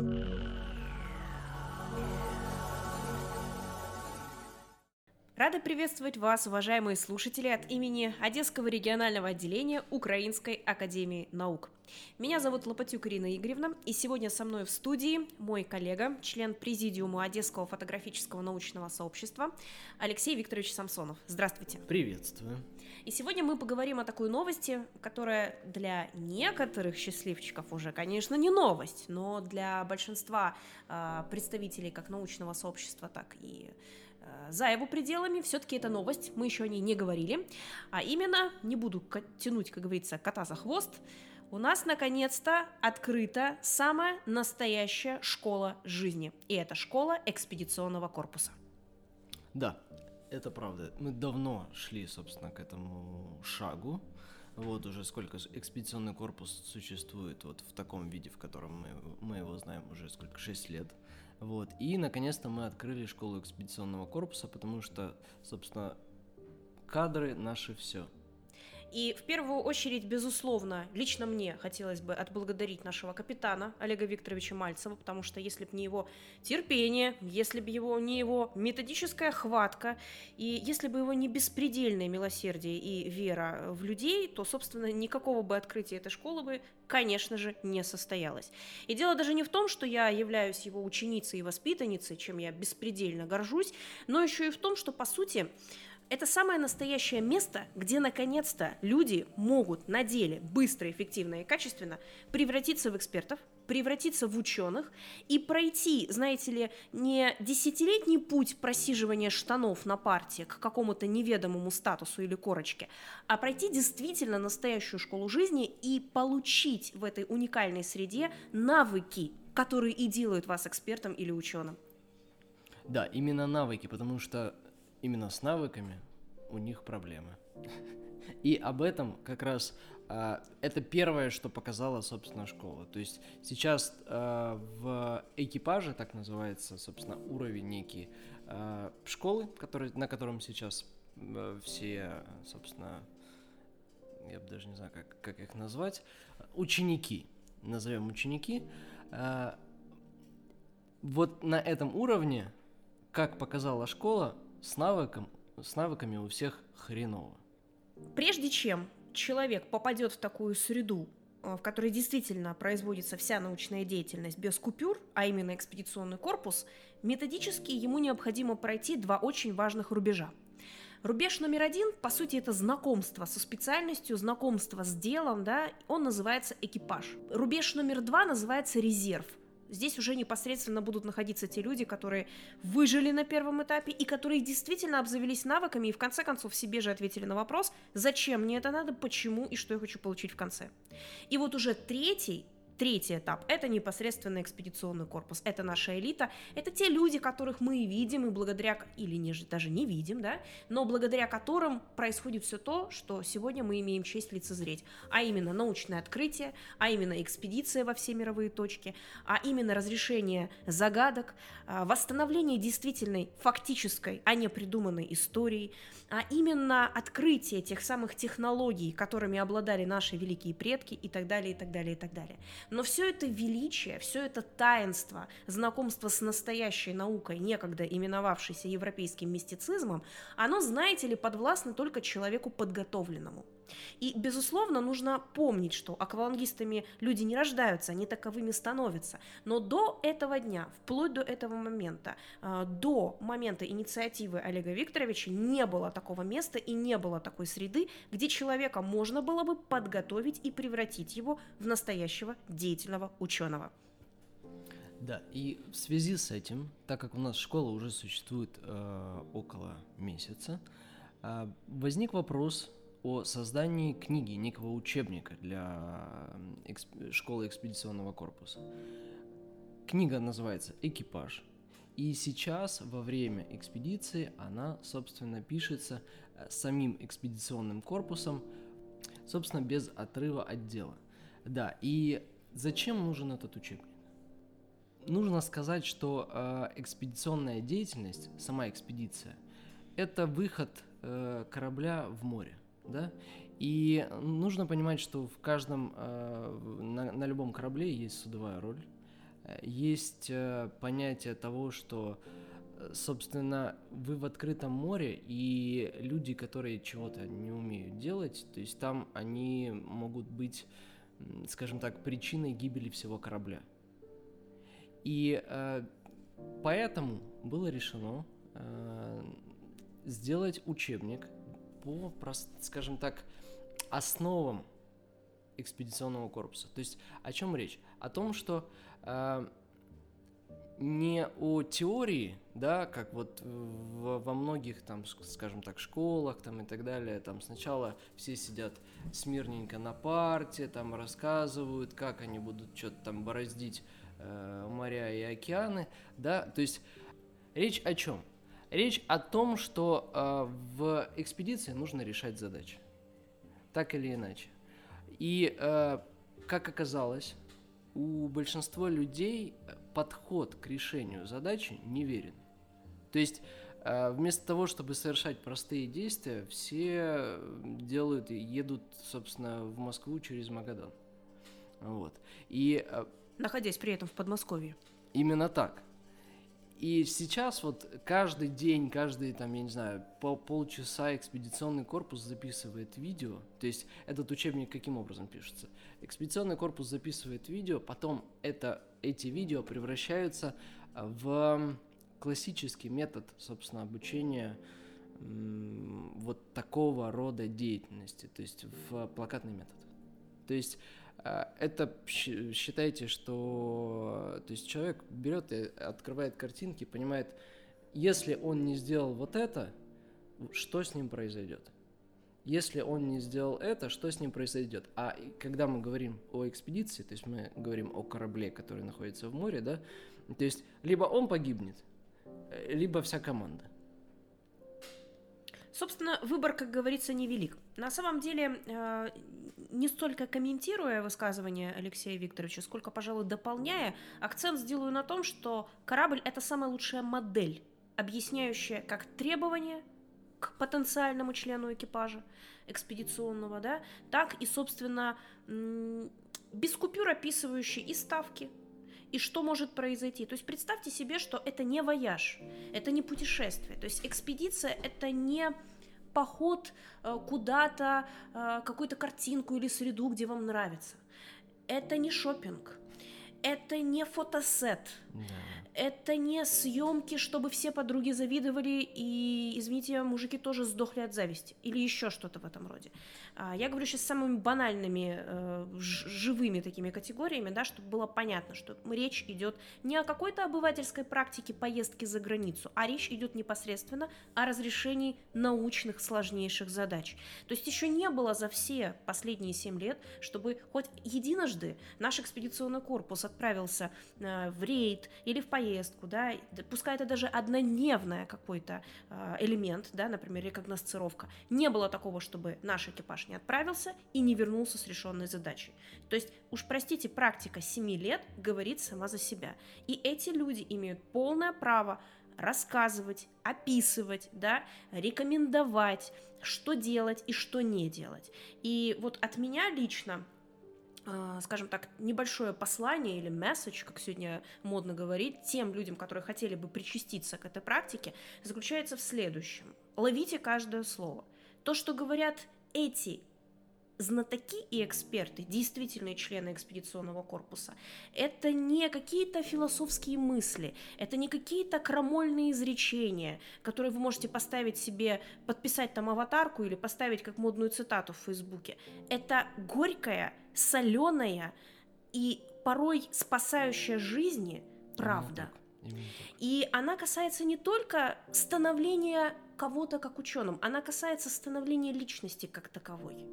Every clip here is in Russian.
Thank you. Рада приветствовать вас, уважаемые слушатели, от имени Одесского регионального отделения Украинской Академии Наук. Меня зовут Лопатюк Ирина Игоревна, и сегодня со мной в студии мой коллега, член Президиума Одесского фотографического научного сообщества Алексей Викторович Самсонов. Здравствуйте. Приветствую. И сегодня мы поговорим о такой новости, которая для некоторых счастливчиков уже, конечно, не новость, но для большинства э, представителей как научного сообщества, так и за его пределами все-таки это новость, мы еще о ней не говорили, а именно, не буду тянуть, как говорится, кота за хвост, у нас наконец-то открыта самая настоящая школа жизни, и это школа экспедиционного корпуса. Да, это правда. Мы давно шли, собственно, к этому шагу. Вот уже сколько экспедиционный корпус существует вот в таком виде, в котором мы, мы его знаем уже сколько, 6 лет. Вот. И, наконец-то, мы открыли школу экспедиционного корпуса, потому что, собственно, кадры наши все. И в первую очередь, безусловно, лично мне хотелось бы отблагодарить нашего капитана Олега Викторовича Мальцева, потому что если бы не его терпение, если бы его не его методическая хватка, и если бы его не беспредельное милосердие и вера в людей, то, собственно, никакого бы открытия этой школы бы, конечно же, не состоялось. И дело даже не в том, что я являюсь его ученицей и воспитанницей, чем я беспредельно горжусь, но еще и в том, что, по сути, это самое настоящее место, где наконец-то люди могут на деле быстро, эффективно и качественно превратиться в экспертов, превратиться в ученых и пройти, знаете ли, не десятилетний путь просиживания штанов на партии к какому-то неведомому статусу или корочке, а пройти действительно настоящую школу жизни и получить в этой уникальной среде навыки, которые и делают вас экспертом или ученым. Да, именно навыки, потому что именно с навыками у них проблемы. И об этом как раз э, это первое, что показала, собственно, школа. То есть сейчас э, в экипаже, так называется, собственно, уровень некий э, школы, который, на котором сейчас э, все, собственно, я бы даже не знаю, как, как их назвать, ученики, назовем ученики, вот на этом уровне, как показала школа, с, навыком, с навыками у всех хреново. Прежде чем человек попадет в такую среду, э, в которой действительно производится вся научная деятельность без купюр, а именно экспедиционный корпус, методически ему необходимо пройти два очень важных рубежа. Рубеж номер один, по сути, это знакомство со специальностью, знакомство с делом, да, он называется экипаж. Рубеж номер два называется резерв – Здесь уже непосредственно будут находиться те люди, которые выжили на первом этапе и которые действительно обзавелись навыками и в конце концов себе же ответили на вопрос, зачем мне это надо, почему и что я хочу получить в конце. И вот уже третий Третий этап – это непосредственно экспедиционный корпус. Это наша элита, это те люди, которых мы видим, и благодаря, или не, даже не видим, да, но благодаря которым происходит все то, что сегодня мы имеем честь лицезреть, а именно научное открытие, а именно экспедиция во все мировые точки, а именно разрешение загадок, а, восстановление действительной фактической, а не придуманной истории, а именно открытие тех самых технологий, которыми обладали наши великие предки и так далее, и так далее, и так далее. Но все это величие, все это таинство, знакомство с настоящей наукой, некогда именовавшейся европейским мистицизмом, оно, знаете ли, подвластно только человеку подготовленному. И, безусловно, нужно помнить, что аквалангистами люди не рождаются, они таковыми становятся. Но до этого дня, вплоть до этого момента, э, до момента инициативы Олега Викторовича не было такого места и не было такой среды, где человека можно было бы подготовить и превратить его в настоящего деятельного ученого. Да, и в связи с этим, так как у нас школа уже существует э, около месяца, э, возник вопрос о создании книги, некого учебника для эксп... школы экспедиционного корпуса. Книга называется «Экипаж». И сейчас, во время экспедиции, она, собственно, пишется э, самим экспедиционным корпусом, собственно, без отрыва от дела. Да, и зачем нужен этот учебник? Нужно сказать, что э, экспедиционная деятельность, сама экспедиция, это выход э, корабля в море да, и нужно понимать, что в каждом, э, на, на любом корабле есть судовая роль, есть э, понятие того, что, э, собственно, вы в открытом море, и люди, которые чего-то не умеют делать, то есть там они могут быть, скажем так, причиной гибели всего корабля. И э, поэтому было решено э, сделать учебник по, скажем так, основам экспедиционного корпуса. То есть о чем речь? О том, что э, не о теории, да, как вот в, во многих там, скажем так, школах там и так далее, там сначала все сидят смирненько на парте, там рассказывают, как они будут что-то там бороздить э, моря и океаны, да, то есть речь о чем? Речь о том, что э, в экспедиции нужно решать задачи, так или иначе. И, э, как оказалось, у большинства людей подход к решению задачи неверен. То есть э, вместо того, чтобы совершать простые действия, все делают и едут, собственно, в Москву через Магадан. Вот. И, э, Находясь при этом в Подмосковье. Именно так. И сейчас вот каждый день, каждый там, я не знаю, по полчаса экспедиционный корпус записывает видео. То есть этот учебник каким образом пишется? Экспедиционный корпус записывает видео, потом это, эти видео превращаются в классический метод, собственно, обучения вот такого рода деятельности, то есть в плакатный метод. То есть а, это считайте, что то есть человек берет и открывает картинки, понимает, если он не сделал вот это, что с ним произойдет? Если он не сделал это, что с ним произойдет? А когда мы говорим о экспедиции, то есть мы говорим о корабле, который находится в море, да, то есть либо он погибнет, э, либо вся команда. Собственно, выбор, как говорится, невелик. На самом деле, э, не столько комментируя высказывание Алексея Викторовича, сколько, пожалуй, дополняя, акцент сделаю на том, что корабль – это самая лучшая модель, объясняющая как требования к потенциальному члену экипажа экспедиционного, да, так и, собственно, без купюр описывающие и ставки, и что может произойти. То есть представьте себе, что это не вояж, это не путешествие. То есть экспедиция это не поход э, куда-то, э, какую-то картинку или среду, где вам нравится. Это не шопинг, это не фотосет, да. это не съемки, чтобы все подруги завидовали и, извините, мужики тоже сдохли от зависти или еще что-то в этом роде. А, я говорю сейчас самыми банальными, э, живыми такими категориями, да, чтобы было понятно, что речь идет не о какой-то обывательской практике поездки за границу, а речь идет непосредственно о разрешении научных сложнейших задач. То есть еще не было за все последние семь лет, чтобы хоть единожды наш экспедиционный корпус отправился э, в рейд или в поездку, да, пускай это даже однодневный какой-то э, элемент, да, например, рекогносцировка, не было такого, чтобы наш экипаж не отправился и не вернулся с решенной задачей. То есть, уж простите, практика 7 лет говорит сама за себя. И эти люди имеют полное право рассказывать, описывать, да, рекомендовать, что делать и что не делать. И вот от меня лично скажем так, небольшое послание или месседж, как сегодня модно говорить, тем людям, которые хотели бы причаститься к этой практике, заключается в следующем. Ловите каждое слово. То, что говорят эти знатоки и эксперты, действительные члены экспедиционного корпуса, это не какие-то философские мысли, это не какие-то крамольные изречения, которые вы можете поставить себе, подписать там аватарку или поставить как модную цитату в Фейсбуке. Это горькая, соленая и порой спасающая жизни правда. И она касается не только становления кого-то как ученым, она касается становления личности как таковой.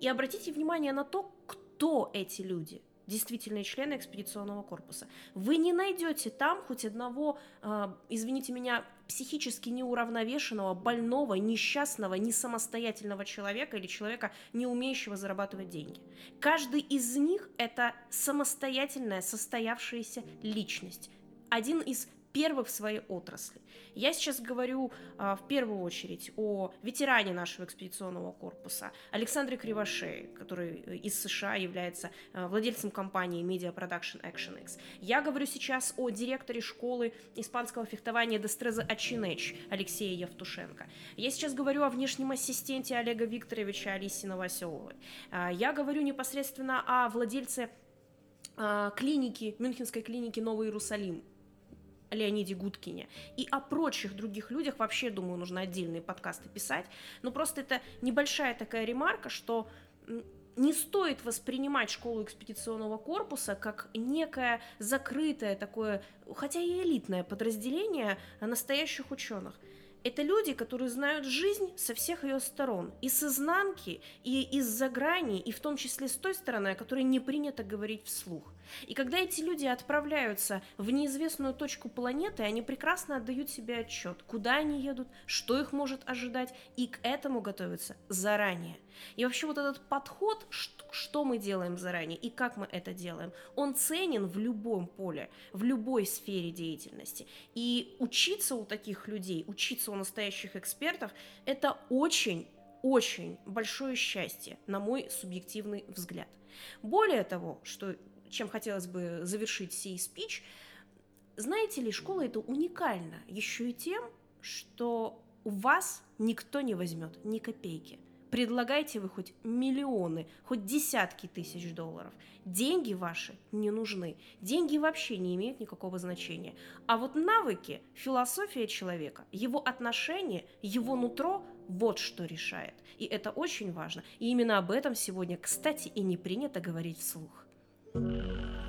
И обратите внимание на то, кто эти люди действительные члены экспедиционного корпуса. Вы не найдете там хоть одного, э, извините меня, психически неуравновешенного, больного, несчастного, несамостоятельного человека или человека, не умеющего зарабатывать деньги. Каждый из них это самостоятельная, состоявшаяся личность. Один из первых в своей отрасли. Я сейчас говорю а, в первую очередь о ветеране нашего экспедиционного корпуса Александре Кривошее, который э, из США является а, владельцем компании Media Production Action X. Я говорю сейчас о директоре школы испанского фехтования Дестреза Ачинеч Алексея Евтушенко. Я сейчас говорю о внешнем ассистенте Олега Викторовича Алисы Новоселовой. А, я говорю непосредственно о владельце клиники, Мюнхенской клиники Новый Иерусалим, Леониде Гудкине и о прочих других людях вообще, думаю, нужно отдельные подкасты писать. Но просто это небольшая такая ремарка, что не стоит воспринимать школу экспедиционного корпуса как некое закрытое такое, хотя и элитное подразделение настоящих ученых. Это люди, которые знают жизнь со всех ее сторон, и с изнанки, и из-за грани, и в том числе с той стороны, о которой не принято говорить вслух. И когда эти люди отправляются в неизвестную точку планеты, они прекрасно отдают себе отчет, куда они едут, что их может ожидать, и к этому готовятся заранее. И вообще вот этот подход, что мы делаем заранее и как мы это делаем, он ценен в любом поле, в любой сфере деятельности. И учиться у таких людей, учиться у настоящих экспертов, это очень очень большое счастье, на мой субъективный взгляд. Более того, что чем хотелось бы завершить сей спич, знаете ли, школа это уникальна еще и тем, что у вас никто не возьмет ни копейки. Предлагайте вы хоть миллионы, хоть десятки тысяч долларов. Деньги ваши не нужны. Деньги вообще не имеют никакого значения. А вот навыки, философия человека, его отношение, его нутро – вот что решает. И это очень важно. И именно об этом сегодня, кстати, и не принято говорить вслух. Thank.